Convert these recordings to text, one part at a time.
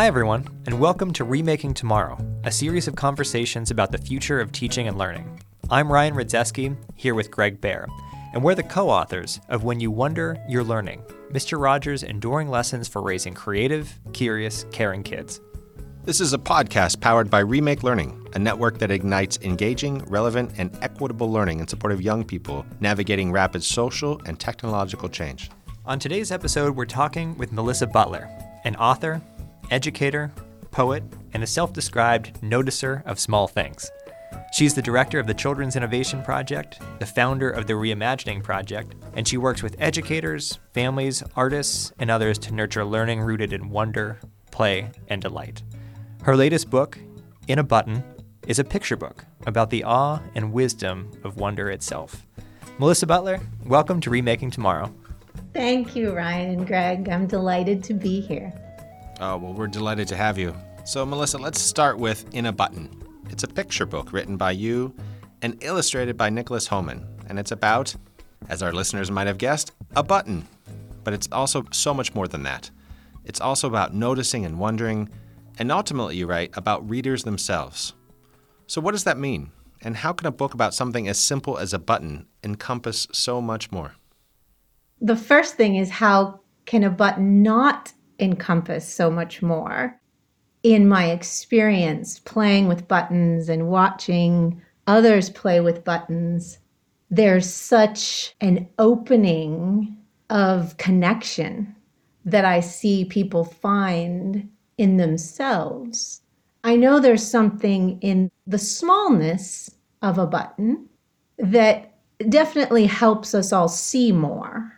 Hi, everyone, and welcome to Remaking Tomorrow, a series of conversations about the future of teaching and learning. I'm Ryan Rydzewski, here with Gregg Behr, and we're the co authors of When You Wonder, You're Learning Mr. Rogers' Enduring Lessons for Raising Creative, Curious, Caring Kids. This is a podcast powered by Remake Learning, a network that ignites engaging, relevant, and equitable learning in support of young people navigating rapid social and technological change. On today's episode, we're talking with Melissa Butler, an author, educator, poet, and a self described noticer of small things. She's the director of the Children's Innovation Project, the founder of the Reimagining Project, and she works with educators, families, artists, and others to nurture learning rooted in wonder, play, and delight. Her latest book, In a Button, is a picture book about the awe and wisdom of wonder itself. Melissa Butler, welcome to Remaking Tomorrow. Thank you, Ryan and Greg. I'm delighted to be here. Oh, well, we're delighted to have you. So, Melissa, let's start with In a Button. It's a picture book written by you and illustrated by Nicholas Homan. And it's about, as our listeners might have guessed, a button. But it's also so much more than that. It's also about noticing and wondering, and ultimately, you write, about readers themselves. So, what does that mean? And how can a book about something as simple as a button encompass so much more? The first thing is how can a button not encompass so much more. In my experience playing with buttons and watching others play with buttons, there's such an opening of connection that I see people find in themselves. I know there's something in the smallness of a button that definitely helps us all see more.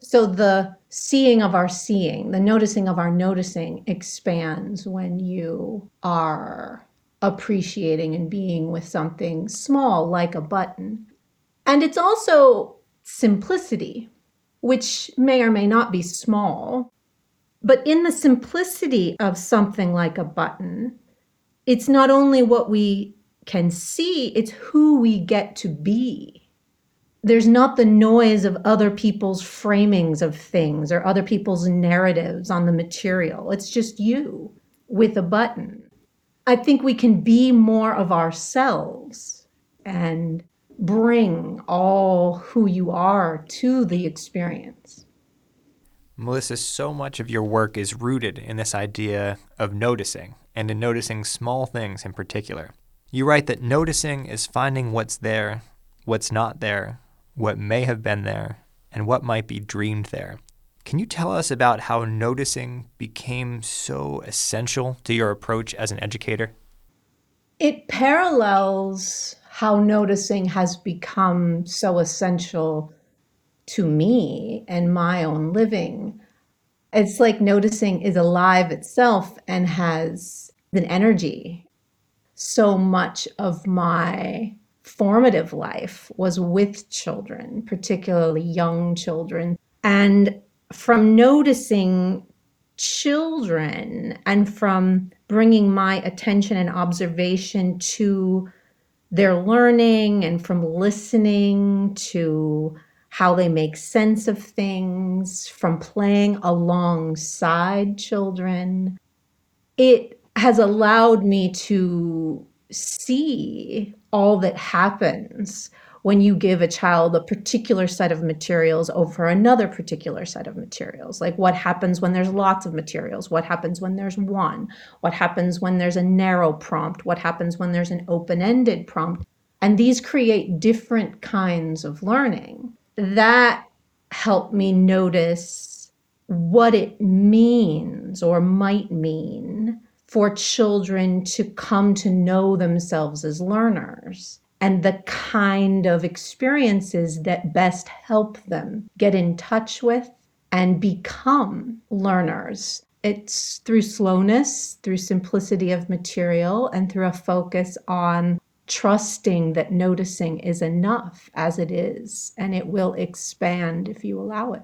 So the seeing of our seeing, the noticing of our noticing expands when you are appreciating and being with something small like a button. And it's also simplicity, which may or may not be small. But in the simplicity of something like a button, it's not only what we can see, it's who we get to be there's not the noise of other people's framings of things or other people's narratives on the material. It's just you with a button. I think we can be more of ourselves and bring all who you are to the experience. Melissa, so much of your work is rooted in this idea of noticing and in noticing small things in particular. You write that noticing is finding what's there, what's not there, what may have been there, and what might be dreamed there. Can you tell us about how noticing became so essential to your approach as an educator? It parallels how noticing has become so essential to me and my own living. It's like noticing is alive itself and has an energy. So much of my formative life was with children, particularly young children. And from noticing children and from bringing my attention and observation to their learning and from listening to how they make sense of things, from playing alongside children, it has allowed me to see all that happens when you give a child a particular set of materials over another particular set of materials. Like what happens when there's lots of materials? What happens when there's one? What happens when there's a narrow prompt? What happens when there's an open ended prompt? And these create different kinds of learning. That helped me notice what it means or might mean for children to come to know themselves as learners and the kind of experiences that best help them get in touch with and become learners. It's through slowness, through simplicity of material, and through a focus on trusting that noticing is enough as it is, and it will expand if you allow it.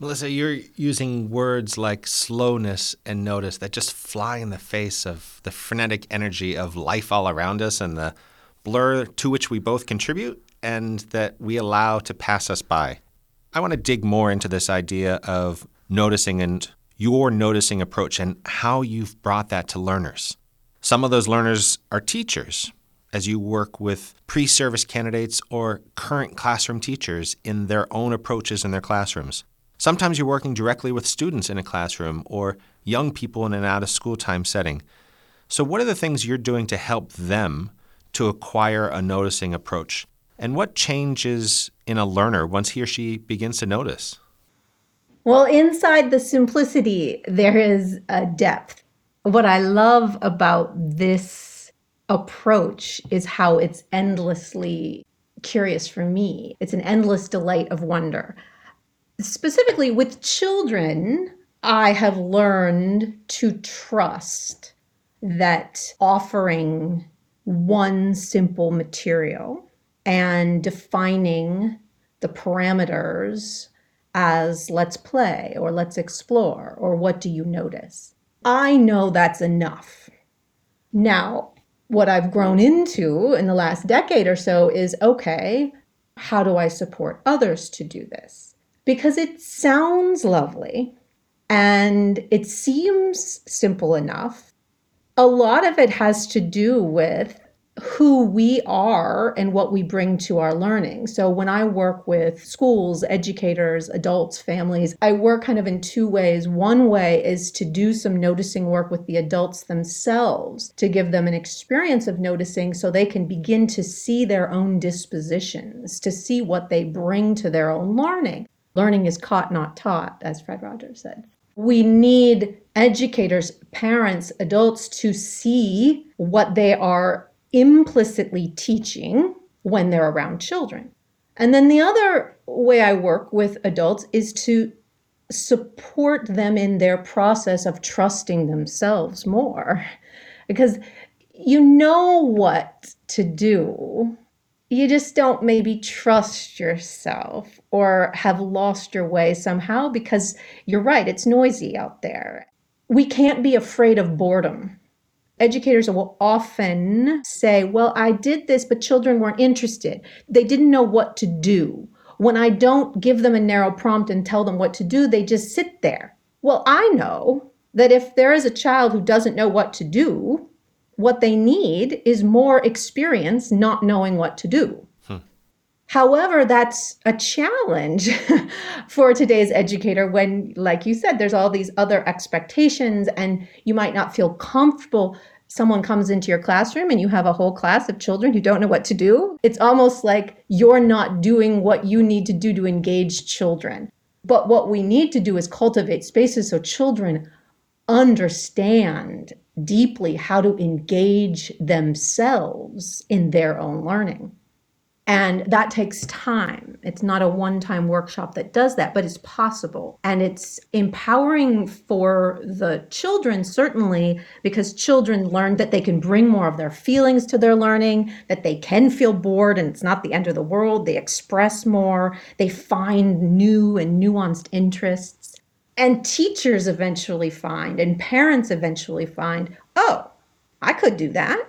Melissa, you're using words like slowness and notice that just fly in the face of the frenetic energy of life all around us and the blur to which we both contribute and that we allow to pass us by. I want to dig more into this idea of noticing and your noticing approach and how you've brought that to learners. Some of those learners are teachers as you work with pre service candidates or current classroom teachers in their own approaches in their classrooms. Sometimes you're working directly with students in a classroom or young people in an out of school time setting. So, what are the things you're doing to help them to acquire a noticing approach? And what changes in a learner once he or she begins to notice? Well, inside the simplicity, there is a depth. What I love about this approach is how it's endlessly curious for me. It's an endless delight of wonder. Specifically with children, I have learned to trust that offering one simple material and defining the parameters as let's play or let's explore or what do you notice. I know that's enough. Now, what I've grown into in the last decade or so is okay, how do I support others to do this? Because it sounds lovely and it seems simple enough. A lot of it has to do with who we are and what we bring to our learning. So when I work with schools, educators, adults, families, I work kind of in two ways. One way is to do some noticing work with the adults themselves to give them an experience of noticing so they can begin to see their own dispositions, to see what they bring to their own learning. Learning is caught, not taught, as Fred Rogers said. We need educators, parents, adults to see what they are implicitly teaching when they're around children. And then the other way I work with adults is to support them in their process of trusting themselves more. Because you know what to do. You just don't maybe trust yourself or have lost your way somehow because you're right, it's noisy out there. We can't be afraid of boredom educators will often say, Well, I did this, but children weren't interested. They didn't know what to do. When I don't give them a narrow prompt and tell them what to do, they just sit there. Well, I know that if there is a child who doesn't know what to do, what they need is more experience not knowing what to do. Hmm. However, that's a challenge for today's educator when, like you said, there's all these other expectations and you might not feel comfortable. Someone comes into your classroom and you have a whole class of children who don't know what to do. It's almost like you're not doing what you need to do to engage children. But what we need to do is cultivate spaces so children understand deeply how to engage themselves in their own learning. And that takes time. It's not a one time workshop that does that, but it's possible. And it's empowering for the children, certainly, because children learn that they can bring more of their feelings to their learning, that they can feel bored and it's not the end of the world. They express more, they find new and nuanced interests. And teachers eventually find, and parents eventually find, oh, I could do that.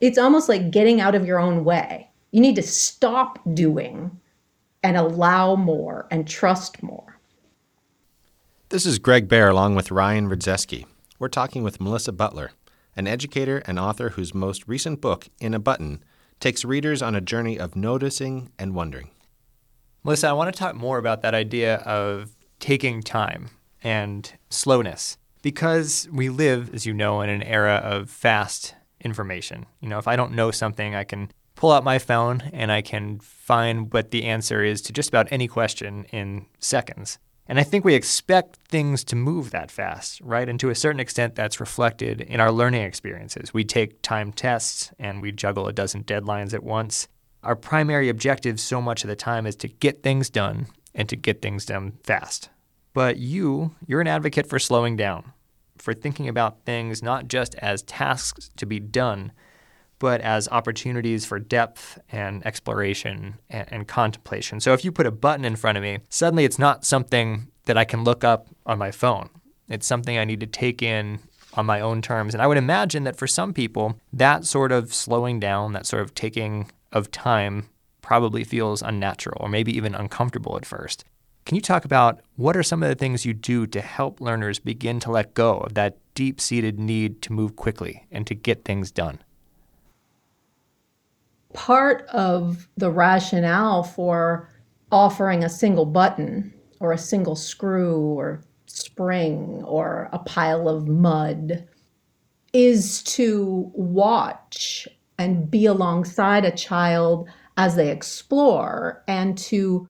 It's almost like getting out of your own way you need to stop doing and allow more and trust more. This is Gregg Behr along with Ryan Rydzewski. We're talking with Melissa Butler, an educator and author whose most recent book, In a Button, takes readers on a journey of noticing and wondering. Melissa, I want to talk more about that idea of taking time and slowness because we live, as you know, in an era of fast information. You know, if I don't know something, I can pull out my phone and I can find what the answer is to just about any question in seconds. And I think we expect things to move that fast, right? And to a certain extent, that's reflected in our learning experiences. We take time tests and we juggle a dozen deadlines at once. Our primary objective so much of the time is to get things done and to get things done fast. But you, you're an advocate for slowing down, for thinking about things not just as tasks to be done, but as opportunities for depth and exploration and, and, contemplation. So if you put a button in front of me, suddenly it's not something that I can look up on my phone. It's something I need to take in on my own terms. And I would imagine that for some people, that sort of slowing down, that sort of taking of time probably feels unnatural or maybe even uncomfortable at first. Can you talk about what are some of the things you do to help learners begin to let go of that deep seated need to move quickly and to get things done? Part of the rationale for offering a single button or a single screw or spring or a pile of mud is to watch and be alongside a child as they explore and to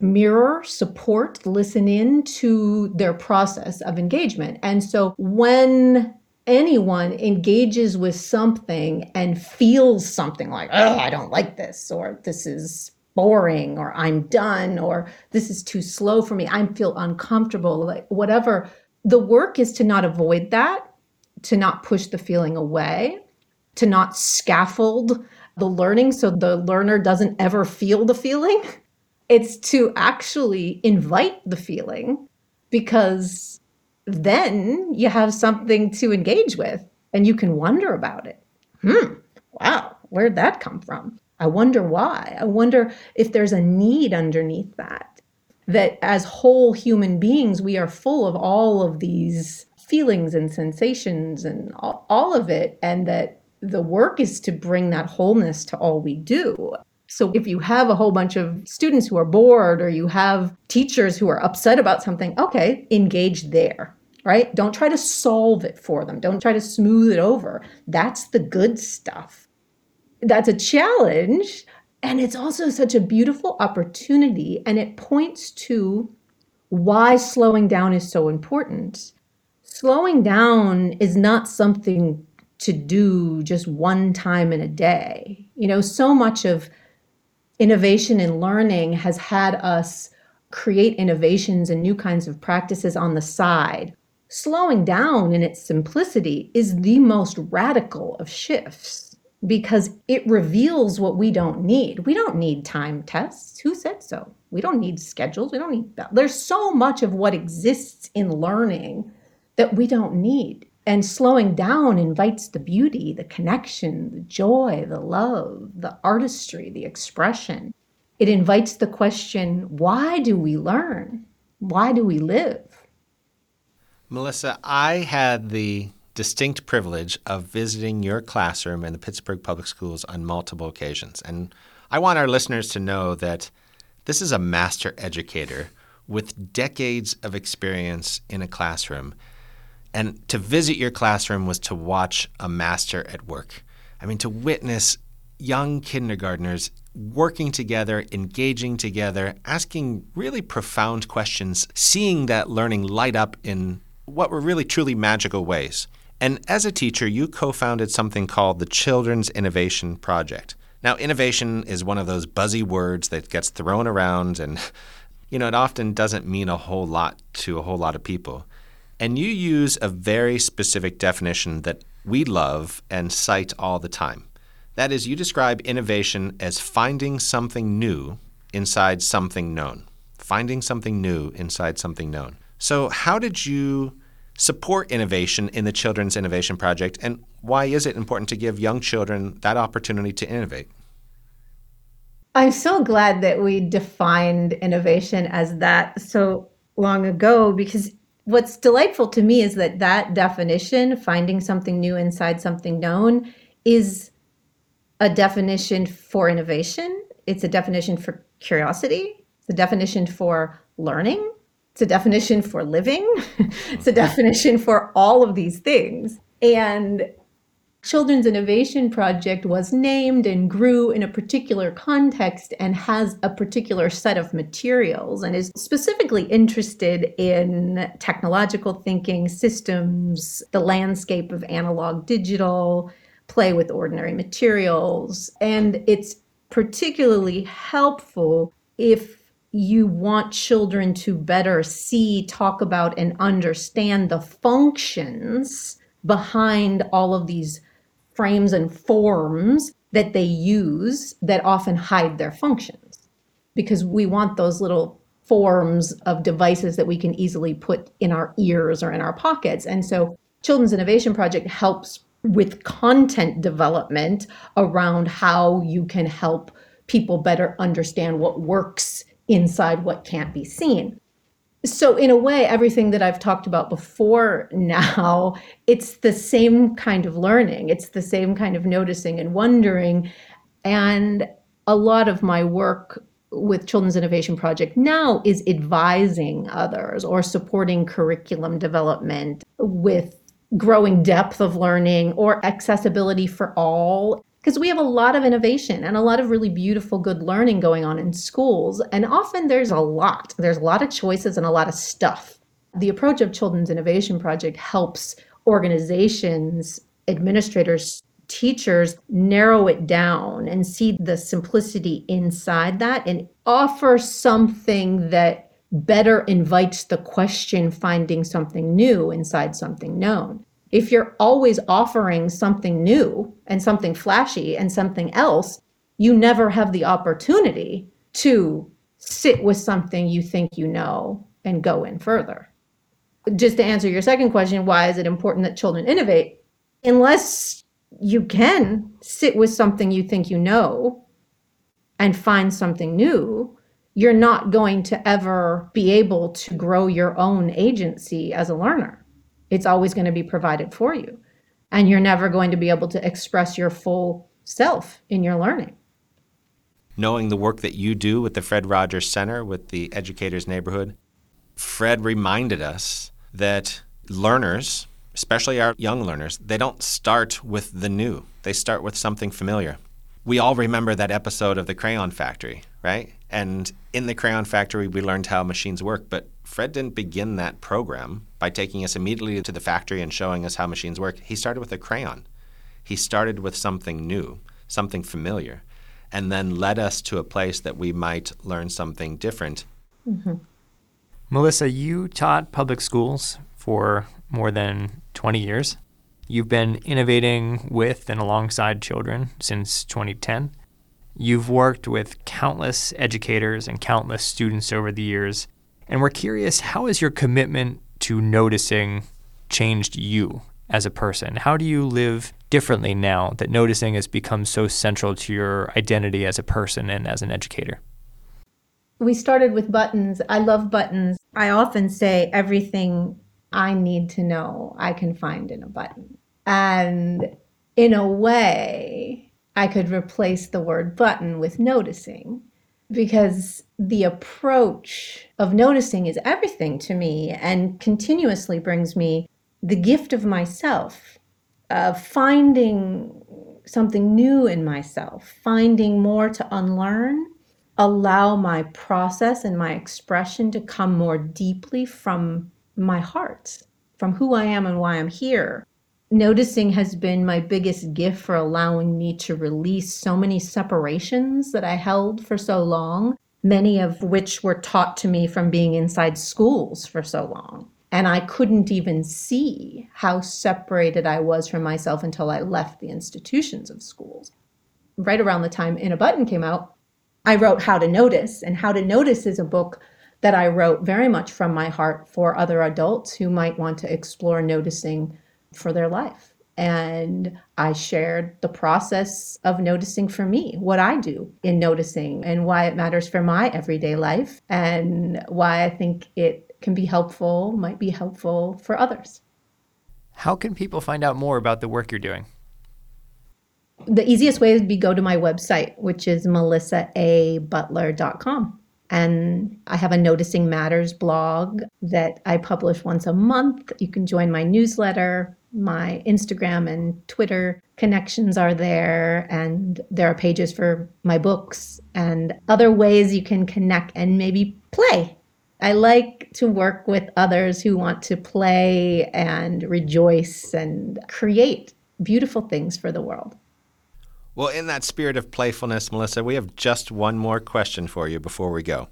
mirror, support, listen in to their process of engagement. And so when anyone engages with something and feels something like, oh, I don't like this, or this is boring, or I'm done, or this is too slow for me, I feel uncomfortable, like whatever. The work is to not avoid that, to not push the feeling away, to not scaffold the learning so the learner doesn't ever feel the feeling it's to actually invite the feeling because then you have something to engage with and you can wonder about it. Hmm, wow, where'd that come from? I wonder why. I wonder if there's a need underneath that. That as whole human beings, we are full of all of these feelings and sensations and all, all of it, and that the work is to bring that wholeness to all we do. So if you have a whole bunch of students who are bored or you have teachers who are upset about something, okay, engage there, right? Don't try to solve it for them. Don't try to smooth it over. That's the good stuff. That's a challenge. And it's also such a beautiful opportunity. And it points to why slowing down is so important. Slowing down is not something to do just one time in a day. You know, so much of innovation in learning has had us create innovations and new kinds of practices on the side. Slowing down in its simplicity is the most radical of shifts because it reveals what we don't need. We don't need time tests. Who said so? We don't need schedules. We don't need that. There's so much of what exists in learning that we don't need. And slowing down invites the beauty, the connection, the joy, the love, the artistry, the expression. It invites the question why do we learn? Why do we live? Melissa, I had the distinct privilege of visiting your classroom in the Pittsburgh Public Schools on multiple occasions. And I want our listeners to know that this is a master educator with decades of experience in a classroom. And to visit your classroom was to watch a master at work. I mean, to witness young kindergartners working together, engaging together, asking really profound questions, seeing that learning light up in what were really truly magical ways. And as a teacher, you co founded something called the Children's Innovation Project. Now, innovation is one of those buzzy words that gets thrown around, and you know, it often doesn't mean a whole lot to a whole lot of people. And you use a very specific definition that we love and cite all the time. That is, you describe innovation as finding something new inside something known. Finding something new inside something known. So, how did you support innovation in the Children's Innovation Project, and why is it important to give young children that opportunity to innovate? I'm so glad that we defined innovation as that so long ago because what's delightful to me is that that definition, finding something new inside something known, is a definition for innovation. It's a definition for curiosity. It's a definition for learning. It's a definition for living. it's a definition for all of these things. And Children's Innovation Project was named and grew in a particular context and has a particular set of materials and is specifically interested in technological thinking, systems, the landscape of analog digital, play with ordinary materials. And it's particularly helpful if you want children to better see, talk about, and understand the functions behind all of these frames and forms that they use that often hide their functions because we want those little forms of devices that we can easily put in our ears or in our pockets. And so Children's Innovation Project helps with content development around how you can help people better understand what works inside what can't be seen. So, in a way, everything that I've talked about before now, it's the same kind of learning. It's the same kind of noticing and wondering. And a lot of my work with Children's Innovation Project now is advising others or supporting curriculum development with growing depth of learning or accessibility for all. Because we have a lot of innovation and a lot of really beautiful, good learning going on in schools. And often there's a lot, there's a lot of choices and a lot of stuff. The approach of Children's Innovation Project helps organizations, administrators, teachers narrow it down and see the simplicity inside that and offer something that better invites the question finding something new inside something known. If you're always offering something new and something flashy and something else, you never have the opportunity to sit with something you think you know and go in further. Just to answer your second question, why is it important that children innovate? Unless you can sit with something you think you know and find something new, you're not going to ever be able to grow your own agency as a learner. It's always going to be provided for you. And you're never going to be able to express your full self in your learning. Knowing the work that you do with the Fred Rogers Center, with the Educators Neighborhood, Fred reminded us that learners, especially our young learners, they don't start with the new. They start with something familiar. We all remember that episode of The Crayon Factory, right? And in The Crayon Factory, we learned how machines work, but Fred didn't begin that program by taking us immediately to the factory and showing us how machines work. He started with a crayon. He started with something new, something familiar, and then led us to a place that we might learn something different. Mm-hmm. Melissa, you taught public schools for more than 20 years. You've been innovating with and alongside children since 2010. You've worked with countless educators and countless students over the years. And we're curious how has your commitment to noticing changed you as a person? How do you live differently now that noticing has become so central to your identity as a person and as an educator? We started with buttons. I love buttons. I often say everything I need to know, I can find in a button. And in a way, I could replace the word button with noticing because the approach of noticing is everything to me and continuously brings me the gift of myself, of finding something new in myself, finding more to unlearn, allow my process and my expression to come more deeply from my heart, from who I am and why I'm here. Noticing has been my biggest gift for allowing me to release so many separations that I held for so long, many of which were taught to me from being inside schools for so long. And I couldn't even see how separated I was from myself until I left the institutions of schools. Right around the time In a Button came out, I wrote How to Notice. And How to Notice is a book that I wrote very much from my heart for other adults who might want to explore noticing for their life. And I shared the process of noticing for me, what I do in noticing and why it matters for my everyday life and why I think it can be helpful, might be helpful for others. How can people find out more about the work you're doing? The easiest way would be go to my website, which is melissaabutler.com. And I have a Noticing Matters blog that I publish once a month. You can join my newsletter. My Instagram and Twitter connections are there, and there are pages for my books and other ways you can connect and maybe play. I like to work with others who want to play and rejoice and create beautiful things for the world. Well, in that spirit of playfulness, Melissa, we have just one more question for you before we go.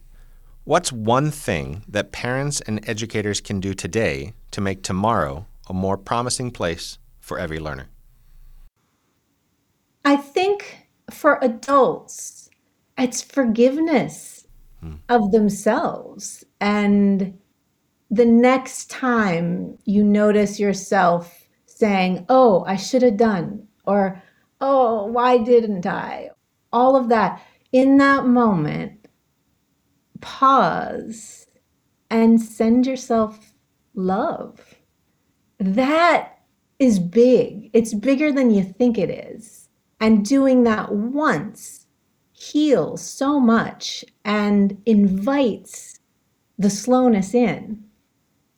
What's one thing that parents and educators can do today to make tomorrow a more promising place for every learner? I think for adults, it's forgiveness hmm. of themselves. And the next time you notice yourself saying, Oh, I should have done, or oh, why didn't I? All of that. In that moment, pause and send yourself love. That is big. It's bigger than you think it is. And doing that once heals so much and invites the slowness in.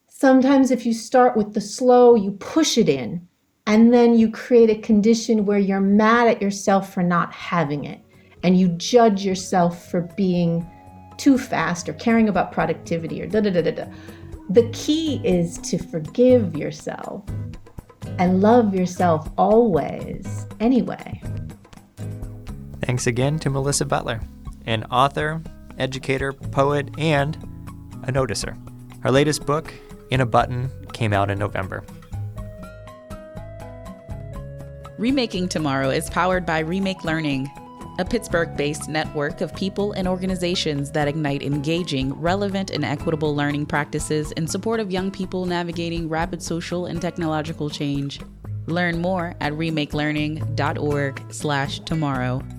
Sometimes, if you start with the slow, you push it in, and then you create a condition where you're mad at yourself for not having it, and you judge yourself for being too fast or caring about productivity or da da da da da. The key is to forgive yourself and love yourself always, anyway. Thanks again to Melissa Butler, an author, educator, poet, and a noticer. Her latest book, In a Button, came out in November. Remaking Tomorrow is powered by Remake Learning, a Pittsburgh based network of people and organizations that ignite engaging, relevant, and equitable learning practices in support of young people navigating rapid social and technological change. Learn more at remakelearning.org/tomorrow.